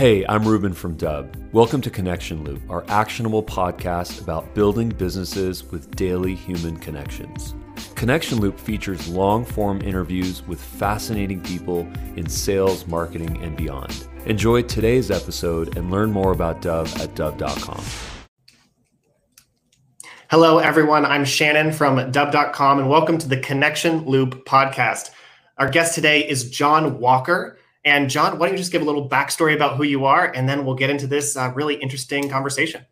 Hey, I'm Ruben from Dubb. Welcome to Connection Loop, our actionable podcast about building businesses with daily human connections. Connection Loop features long form interviews with fascinating people in sales, marketing, and beyond. Enjoy today's episode and learn more about Dubb at dubb.com. Hello, everyone. I'm Shannon from dubb.com, and welcome to the Connection Loop podcast. Our guest today is John Walker. And John, why don't you just give a little backstory about who you are, and then we'll get into this uh, really interesting conversation.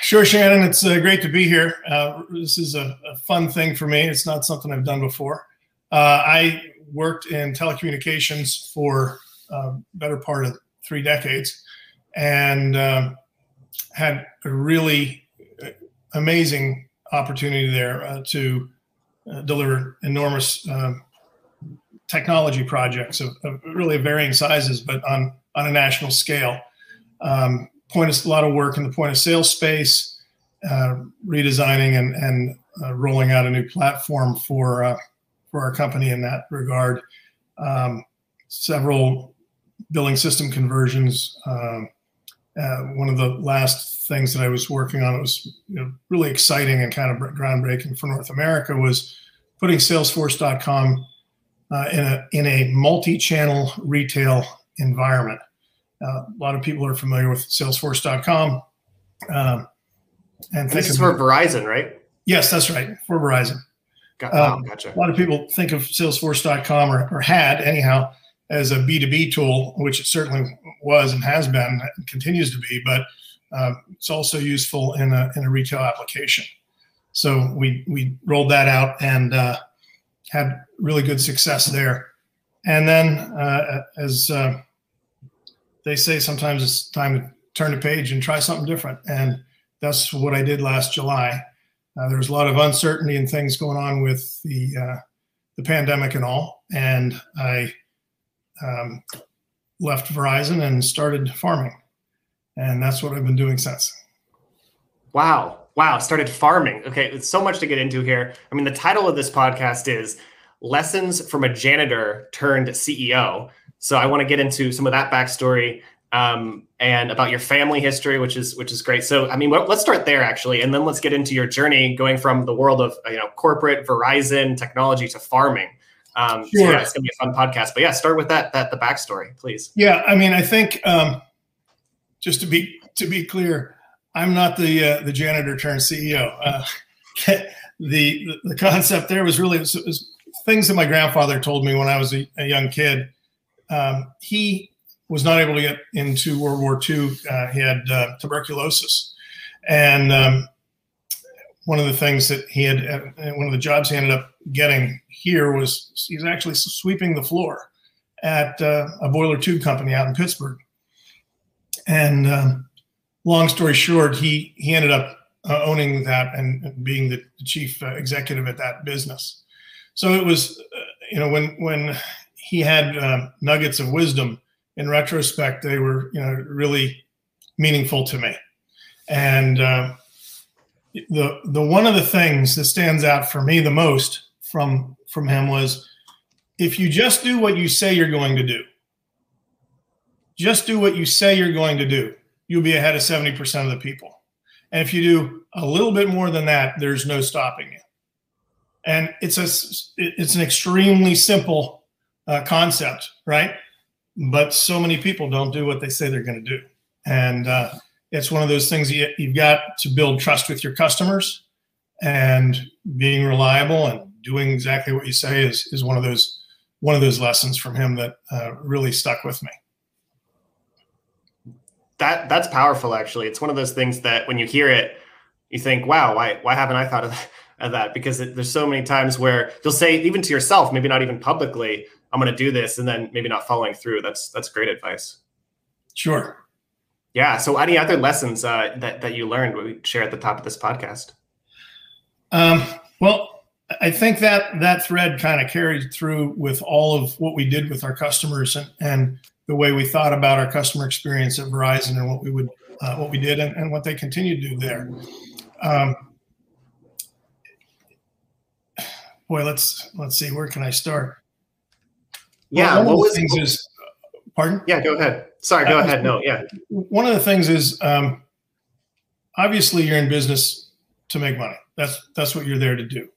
Sure, Shannon. It's uh, great to be here. Uh, this is a, a, fun thing for me. It's not something I've done before. Uh, I worked in telecommunications for a uh, better part of three decades, and um, had a really uh, amazing opportunity there to deliver enormous um, technology projects of, of, really varying sizes, but on on a national scale. Um, point of, a lot of work in the point of sale space, uh, redesigning and and uh, rolling out a new platform for uh, for our company in that regard. Um, several billing system conversions. Um, uh, one of the last things that I was working on, it was you know, really exciting and kind of groundbreaking for North America, was putting Salesforce.com uh, in a in a multi-channel retail environment. Uh, a lot of people are familiar with Salesforce.com. Um, and this is for Verizon, right? Yes, that's right, for Verizon. Got, um, gotcha. A lot of people think of Salesforce.com or, or had anyhow as a B2B tool, which it certainly was and has been and continues to be, but um, it's also useful in a, in a retail application. So we, we rolled that out and uh, had really good success there. And then, uh, as uh, they say, sometimes it's time to turn the page and try something different. And that's what I did last July. Uh, there was a lot of uncertainty and things going on with the uh, the pandemic and all, and I um, left Verizon and started farming, and that's what I've been doing since. Wow, wow! Started farming. Okay, it's so much to get into here. I mean, the title of this podcast is lessons from a janitor turned CEO. So I want to get into some of that backstory um, and about your family history, which is which is great. So I mean, let's start there actually, and then let's get into your journey going from the world of you know corporate Verizon technology to farming. Um, sure. So yeah, it's gonna be a fun podcast. But yeah, start with that that the backstory, please. Yeah, I mean, I think um, just to be to be clear, I'm not the uh, the janitor turned CEO. Uh, the the concept there was really was, was things that my grandfather told me when I was a, a young kid. Um, he was not able to get into World War II. Uh, he had uh, tuberculosis, and um, one of the things that he had, uh, one of the jobs he ended up getting here was he's actually sweeping the floor at uh, a boiler tube company out in Pittsburgh. And um, long story short, he he ended up uh, owning that and being the chief uh, executive at that business. So it was, uh, you know, when when he had uh, nuggets of wisdom. In retrospect, they were, you know, really meaningful to me. And uh, the the one of the things that stands out for me the most from from him was, if you just do what you say you're going to do, just do what you say you're going to do, you'll be ahead of seventy percent of the people. And if you do a little bit more than that, there's no stopping you and it's a it's an extremely simple uh, concept, right? But so many people don't do what they say they're going to do, and uh, it's one of those things you, you've got to build trust with your customers, and being reliable and doing exactly what you say is is one of those one of those lessons from him that uh, really stuck with me. That that's powerful. Actually, it's one of those things that when you hear it, you think, "Wow, why why haven't I thought of that?" Of that because it, there's so many times where you'll say even to yourself, maybe not even publicly, I'm going to do this, and then maybe not following through. That's that's great advice. Sure. Yeah. So, any other lessons uh, that that you learned? We share at the top of this podcast. Um, well, I think that that thread kind of carried through with all of what we did with our customers and, and the way we thought about our customer experience at Verizon and what we would uh, what we did and, and, what they continue to do there. Um, boy, let's let's see, where can I start? Yeah, well, one of the things is Pardon? Yeah, go ahead. Sorry, go uh, ahead. No, yeah. One of the things is um, obviously you're in business to make money. That's that's what you're there to do.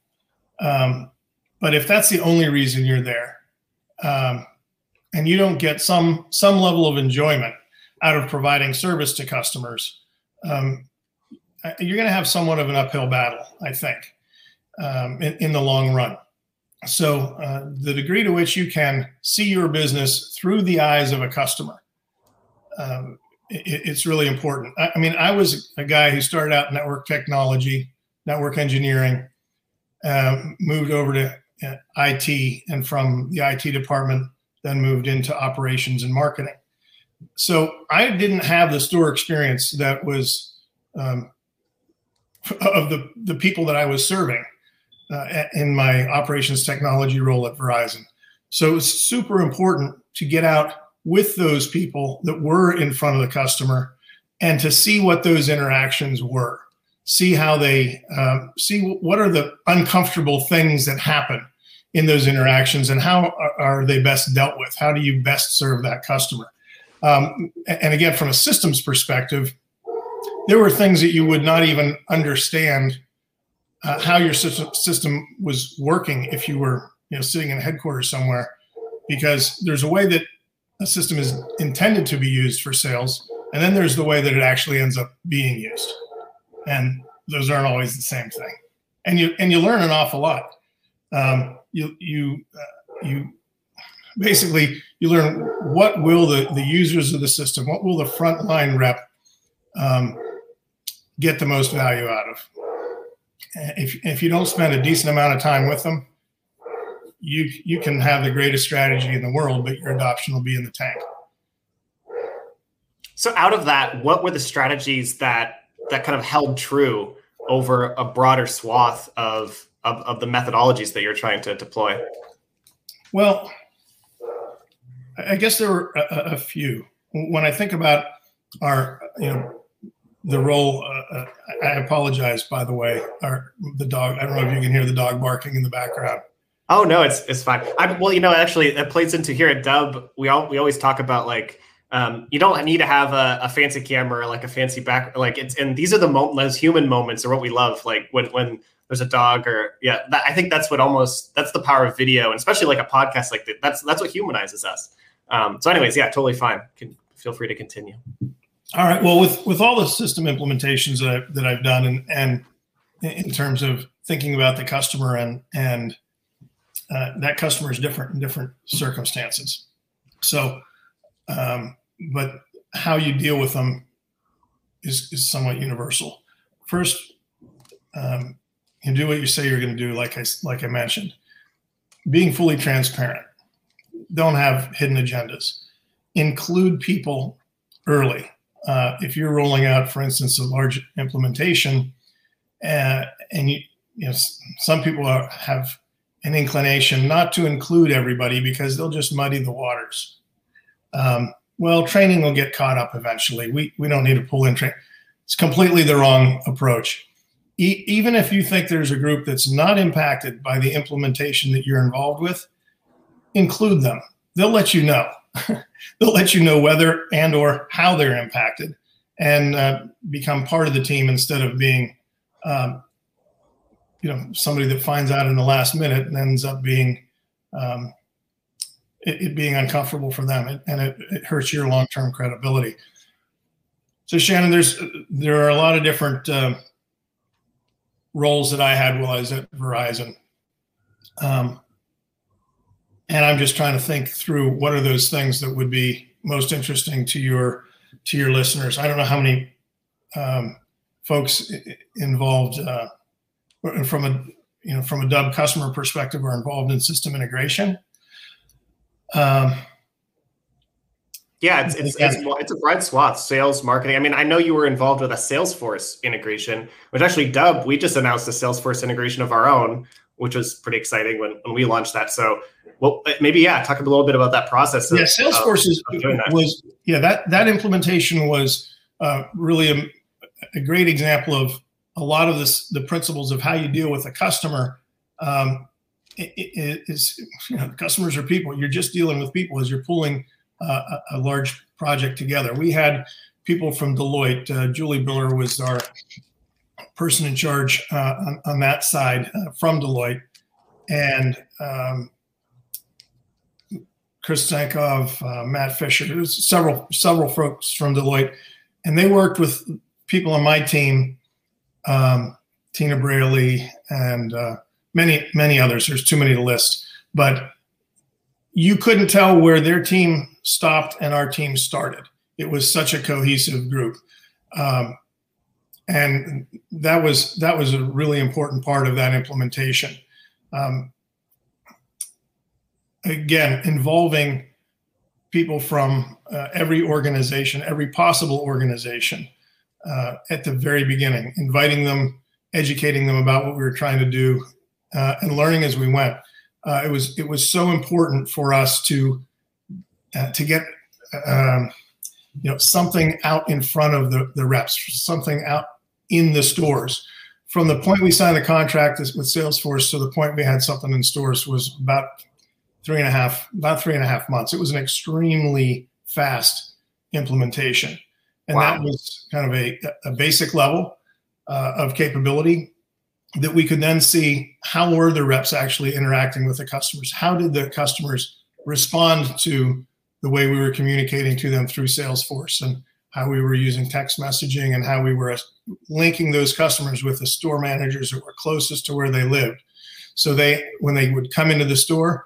Um, but if that's the only reason you're there, um, and you don't get some some level of enjoyment out of providing service to customers, um, you're going to have somewhat of an uphill battle, I think, um, in, in, the long run. So, uh, the degree to which you can see your business through the eyes of a customer, um, it, it's really important. I, I, mean, I was a guy who started out network technology, network engineering, uh, moved over to uh, IT, and from the IT department, then moved into operations and marketing. So, I didn't have the store experience that was um, of the, the people that I was serving uh, in my operations technology role at Verizon. So it's super important to get out with those people that were in front of the customer and to see what those interactions were. See how they um, see what are the uncomfortable things that happen in those interactions and how are they best dealt with? How do you best serve that customer? Um, and again from a systems perspective there were things that you would not even understand uh, how your system, system was working if you were you know sitting in a headquarters somewhere because there's a way that a system is intended to be used for sales and then there's the way that it actually ends up being used. And those aren't always the same thing. And you and you learn an awful lot. Um, you you uh, you basically you learn what will the the users of the system what will the frontline rep um, get the most value out of. If, if you don't spend a decent amount of time with them, you you can have the greatest strategy in the world, but your adoption will be in the tank. So, out of that, what were the strategies that that kind of held true over a broader swath of of, of the methodologies that you're trying to deploy? Well, I guess there were a, a few. When I think about our, you know, the role. Uh, uh, I apologize, by the way. Or the dog. I don't know if you can hear the dog barking in the background. Oh no, it's it's fine. I, well, you know, actually, it plays into here at Dubb. We all we always talk about like um, you don't need to have a, a, fancy camera, like a fancy back, like it's and these are the moments, those human moments, are what we love. Like when when there's a dog, or yeah, that, I think that's what almost that's the power of video, and especially like a podcast like that. That's that's what humanizes us. Um, so, anyways, yeah, totally fine. Can feel free to continue. All right. Well, with with all the system implementations that I, that I've done, and and in terms of thinking about the customer and and uh, that customer is different in different circumstances. So, um, but how you deal with them is is somewhat universal. First, um, you do what you say you're going to do, like I like I mentioned. Being fully transparent. Don't have hidden agendas. Include people early uh, if you're rolling out, for instance, a large implementation, uh, and you, you know, some people are, have an inclination not to include everybody because they'll just muddy the waters. Um, well, training will get caught up eventually. We we don't need to pull in train. It's completely the wrong approach. E- even if you think there's a group that's not impacted by the implementation that you're involved with, include them. They'll let you know. they'll let you know whether and or how they're impacted and uh, become part of the team instead of being um, you know somebody that finds out in the last minute and ends up being um, it, it, being uncomfortable for them. And it, it hurts your long-term credibility. So shannon there's there are a lot of different uh, roles that i had while i was at verizon. Um, and I'm just trying to think through what are those things that would be most interesting to your to your listeners. I don't know how many um, folks involved uh, from a you know from a Dubb customer perspective are involved in system integration. Um, yeah, it's it's, it's it's a broad swath. Sales, marketing. I mean, I know you were involved with a Salesforce integration, which actually Dubb We just announced a Salesforce integration of our own, which was pretty exciting when when we launched that. So well, maybe yeah, talk a little bit about that process. Of, yeah, Salesforce uh, was yeah that that implementation was uh, really a, a, great example of a lot of this the principles of how you deal with a customer. Um, it, it is you know customers are people. You're just dealing with people as you're pulling uh, a large project together. We had people from Deloitte. Uh, Julie Biller was our person in charge uh, on, on, that side uh, from Deloitte, and um, Chris Zankov, uh, Matt Fisher, several several folks from Deloitte, and they worked with people on my team, um, Tina Braley, and uh, many many others. There's too many to list, but you couldn't tell where their team stopped and our team started. It was such a cohesive group. Um, and that was that was a really important part of that implementation. Um, again, involving people from uh, every organization, every possible organization, uh, at the very beginning, inviting them, educating them about what we were trying to do, uh, and learning as we went. Uh, it was it was so important for us to uh, to get um, you know something out in front of the, the reps, something out in the stores. From the point we signed the contract with Salesforce to the point we had something in stores was about three and a half, about three and a half months. It was an extremely fast implementation. And wow. that was kind of a, a basic level uh, of capability that we could then see how were the reps actually interacting with the customers? How did the customers respond to the way we were communicating to them through Salesforce and how we were using text messaging and how we were linking those customers with the store managers that were closest to where they lived. So they, when they would come into the store,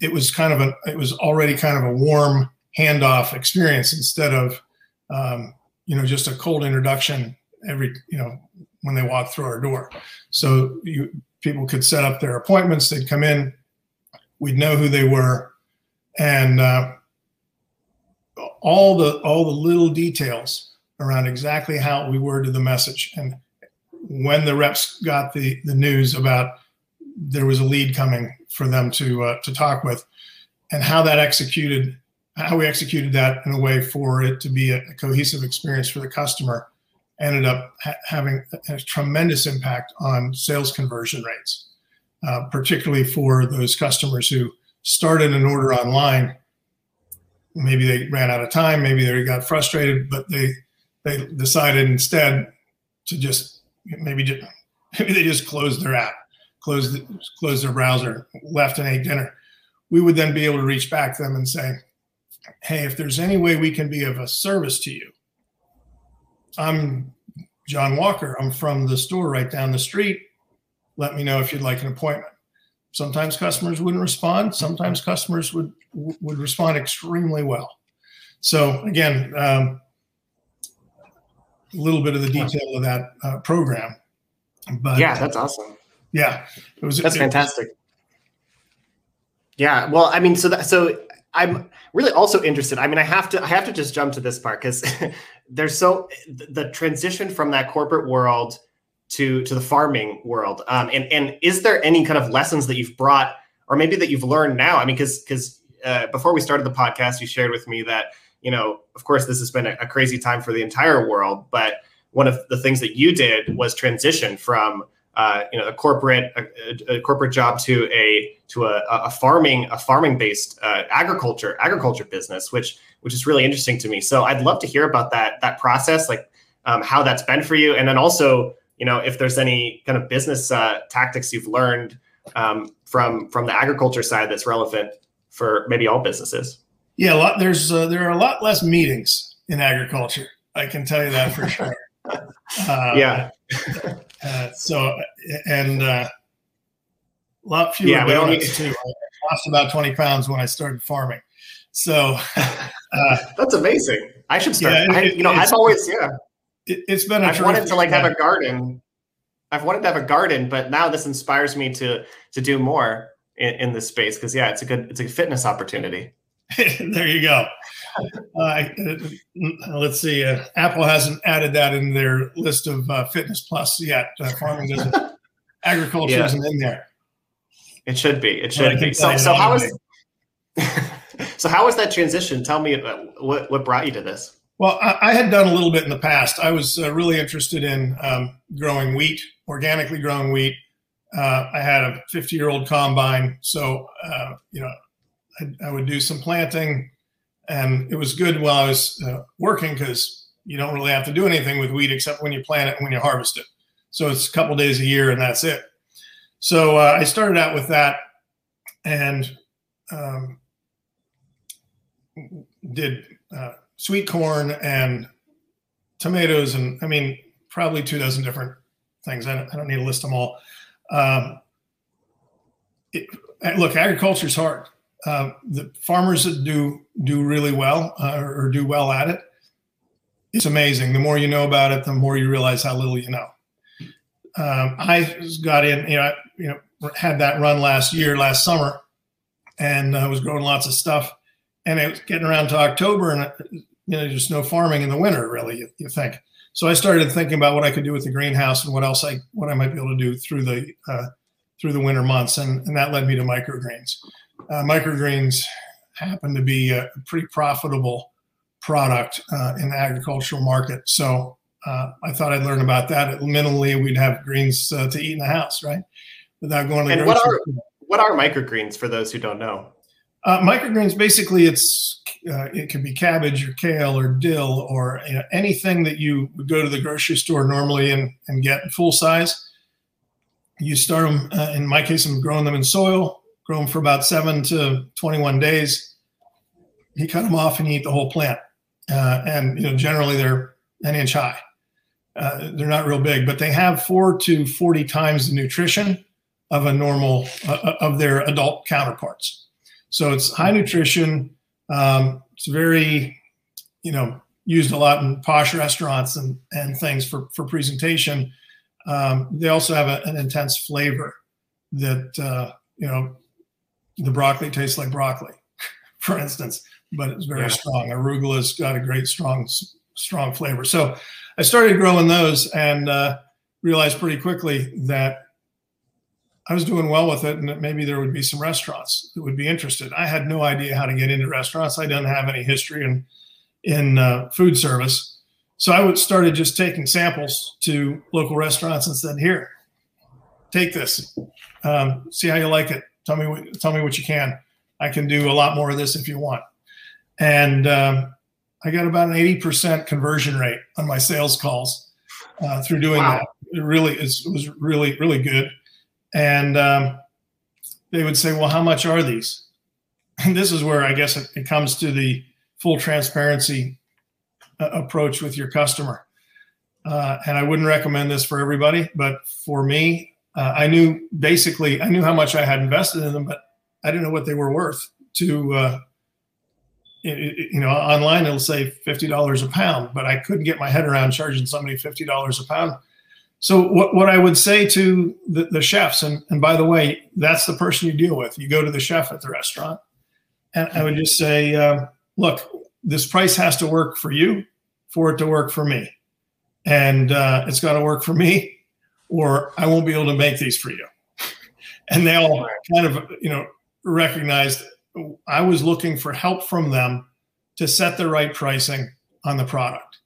it was kind of a, it was already kind of a warm handoff experience instead of, um, you know, just a cold introduction every, you know, when they walk through our door. So you, people could set up their appointments. They'd come in. We'd know who they were, and uh, all the all the little details around exactly how we worded the message. And when the reps got the the news about there was a lead coming for them to uh, to talk with and how that executed how we executed that in a way for it to be a, a cohesive experience for the customer ended up ha- having a, a, tremendous impact on sales conversion rates uh, particularly for those customers who started an order online maybe they ran out of time, maybe they got frustrated, but they they decided instead to just maybe just maybe they just closed their app, closed closed their browser, left and ate dinner. We would then be able to reach back to them and say, "Hey, if there's any way we can be of a service to you, I'm John Walker. I'm from the store right down the street. Let me know if you'd like an appointment." Sometimes customers wouldn't respond. Sometimes customers would would respond extremely well. So again, um, a little bit of the detail of that uh, program. But yeah, that's awesome. Yeah, it was. That's it, fantastic. Yeah, well, I mean, so that so I'm really also interested. I mean, I have to I have to just jump to this part because there's so the transition from that corporate world to to the farming world. Um, and and is there any kind of lessons that you've brought, or maybe that you've learned now? I mean, because because uh, before we started the podcast, you shared with me that you know, of course, this has been a, a crazy time for the entire world, but one of the things that you did was transition from uh, you know a corporate a, a, corporate job to a to a, a farming a farming based uh, agriculture agriculture business, which which is really interesting to me. So I'd love to hear about that that process, like um, how that's been for you, and then also you know if there's any kind of business uh, tactics you've learned um, from from the agriculture side that's relevant for maybe all businesses. Yeah, a lot. There's uh, there are a lot less meetings in agriculture. I can tell you that for sure. Uh, yeah. uh, so and uh, a lot fewer yeah, donuts too. I lost about twenty pounds when I started farming. So uh, that's amazing. I should start. Yeah, it, I, you know, I've always yeah it, has been. I've wanted to like have a garden. I've wanted to have a garden, but now this inspires me to to do more in, in this space because yeah, it's a good it's a fitness opportunity. there you go. Uh, let's see. Uh, Apple hasn't added that in their list of uh, fitness plus yet. Uh, farming doesn't. agriculture yeah. isn't in there. It should be. It should be. So, so how is so how was that transition? Tell me what what brought you to this. Well, I, I, had done a little bit in the past. I was uh, really interested in um, growing wheat, organically growing wheat. Uh, I had a 50 year old combine, so uh, you know I, I, would do some planting, and it was good while I was uh, working because you don't really have to do anything with wheat except when you plant it and when you harvest it. So it's a couple days a year and that's it. So uh, I started out with that and um, did uh, sweet corn and tomatoes and I mean probably two dozen different things. I don't, I don't need to list them all. Um, it, look, agriculture is hard. Uh, the farmers that do do really well uh, or do well at it, it's amazing. The more you know about it, the more you realize how little you know. Um, I got in, you know, I, you know, had that run last year, last summer, and I uh, was growing lots of stuff. And it was getting around to October, and you know, there's no farming in the winter, really. You, you, think. So I started thinking about what I could do with the greenhouse and what else I what I might be able to do through the uh, through the winter months, and, and that led me to microgreens. Uh, microgreens happen to be a pretty profitable product uh, in the agricultural market. So uh, I thought I'd learn about that. Minimally, we'd have greens uh, to eat in the house, right? Without going to the and what are what are microgreens for those who don't know? Uh, microgreens basically it's uh, it could be cabbage or kale or dill or you know, anything that you would go to the grocery store normally and, and get full size. You start them. Uh, in my case, I'm growing them in soil. Grow them for about seven to 21 days. You cut them off and you eat the whole plant. Uh, and you know generally they're an inch high. Uh, they're not real big, but they have four to 40 times the nutrition of a normal uh, uh, of their adult counterparts. So it's high nutrition. Um, it's very, you know, used a lot in posh restaurants and, and things for, for presentation. Um, they also have a, an intense flavor that, uh, you know, the broccoli tastes like broccoli, for instance, but it's very yeah. strong. Arugula's got a great strong, strong flavor. So I started growing those and uh, realized pretty quickly that I was doing well with it, and that maybe there would be some restaurants that would be interested. I had no idea how to get into restaurants. I didn't have any history in in uh, food service, so I would started just taking samples to local restaurants and said, "Here, take this, um, see how you like it. Tell me what, tell me what you can. I can do a lot more of this if you want." And um, I got about an eighty percent conversion rate on my sales calls uh, through doing wow. that. It really is, it was really really good and um, they would say, "Well, how much are these?" And this is where I guess it, it comes to the full transparency uh, approach with your customer. Uh, and I wouldn't recommend this for everybody, but for me, uh, I knew basically I knew how much I had invested in them, but I didn't know what they were worth. To uh, you know, online it'll say fifty dollars a pound, but I couldn't get my head around charging somebody fifty dollars a pound so what, what I would say to the, the chefs, and, and by the way, that's the person you deal with. You go to the chef at the restaurant, and I would just say, uh, look, this price has to work for you for it to work for me. And uh, it's got to work for me, or I won't be able to make these for you. and they all kind of, you know, recognized I was looking for help from them to set the right pricing on the product.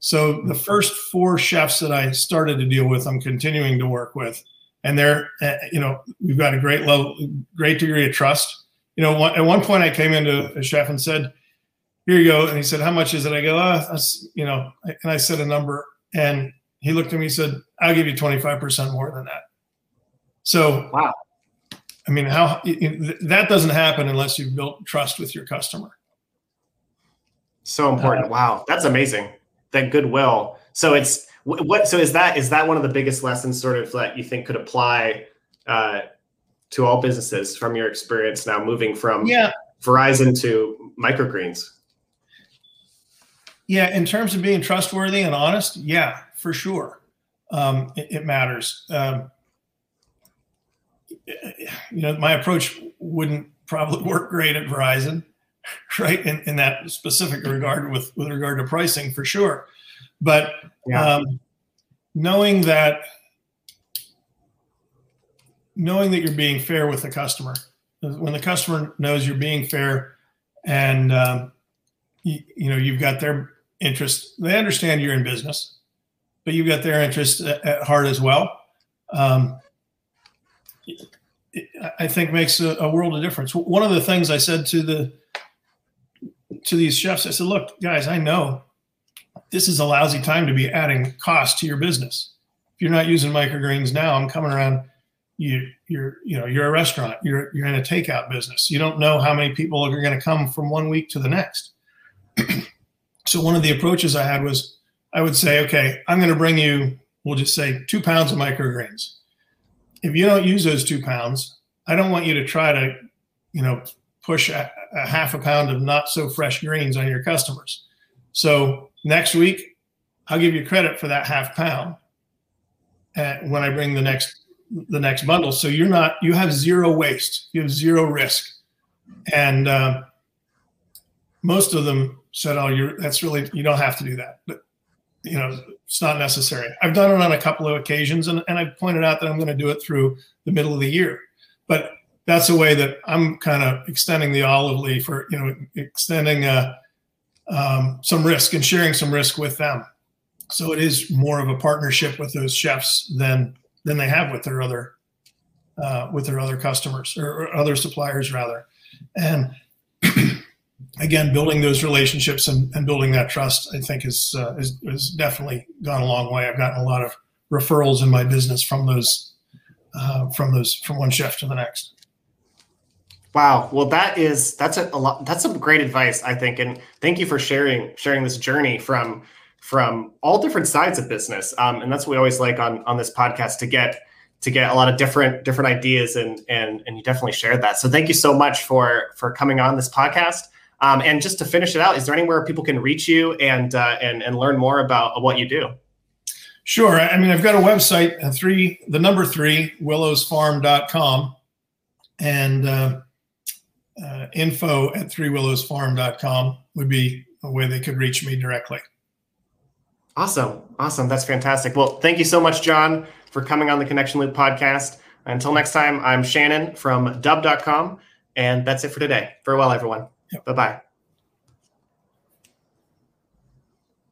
So the first four chefs that I started to deal with, I'm continuing to work with, and they're, uh, you know, we've got a great level, great degree of trust. You know, one, at one point I came into a chef and said, "Here you go," and he said, "How much is it?" I go, "Ah, that's, you know," and I said a number, and he looked at me and said, "I'll give you 25 percent more than that." So, wow. I mean, how that doesn't happen unless you've built trust with your customer. So important. Uh, wow, that's amazing that goodwill. So it's what? So is that is that one of the biggest lessons, sort of, that you think could apply uh, to all businesses from your experience now, moving from yeah. Verizon to microgreens? Yeah, in terms of being trustworthy and honest, yeah, for sure, um, it, it, matters. Um, you know, my approach wouldn't probably work great at Verizon. right? In, in that specific regard with, with regard to pricing for sure. But yeah. um, knowing that knowing that you're being fair with the customer, when the customer knows you're being fair and um, you, you know you've got their interest, they understand you're in business, but you've got their interest at, at heart as well. Um, I think makes a, a, world of difference. One of the things I said to the to these chefs, I said, look, guys, I know this is a lousy time to be adding cost to your business. If you're not using microgreens now, I'm coming around. You, you're, you know, you're a restaurant. You're, you're in a takeout business. You don't know how many people are going to come from one week to the next. so one of the approaches I had was, I would say, okay, I'm going to bring you, we'll just say, two pounds of microgreens. If you don't use those two pounds, I don't want you to try to, you know, push a, a half a pound of not so fresh greens on your customers. So next week, I'll give you credit for that half pound when I bring the next the next bundle. So you're not you have zero waste, you have zero risk, and uh, most of them said, "Oh, you're that's really you don't have to do that." But you know, it's not necessary. I've done it on a couple of occasions, and, and I've pointed out that I'm going to do it through the middle of the year. But that's a way that I'm kind of extending the olive leaf, or you know, extending uh, um, some risk and sharing some risk with them. So it is more of a partnership with those chefs than than they have with their other uh, with their other customers or, other suppliers rather. And again, building those relationships and, and building that trust, I think, is, uh, is, is definitely gone a long way. I've gotten a lot of referrals in my business from those uh, from those from one chef to the next. Wow. Well, that is that's a, a, lot. That's some great advice, I think, and thank you for sharing sharing this journey from from all different sides of business. Um, and that's what we always like on on this podcast to get to get a lot of different different ideas and and and you definitely shared that. So thank you so much for for coming on this podcast. Um, and just to finish it out, is there anywhere people can reach you and uh, and and learn more about what you do? Sure. I mean, I've got a website, three, the number three, willowsfarm.com, and uh, uh, info at threewillowsfarm.com would be a way they could reach me directly. Awesome. Awesome. That's fantastic. Well, thank you so much, John, for coming on the Connection Loop podcast. Until next time, I'm Shannon from dubb.com, and that's it for today. Farewell, everyone. Yep. Bye bye.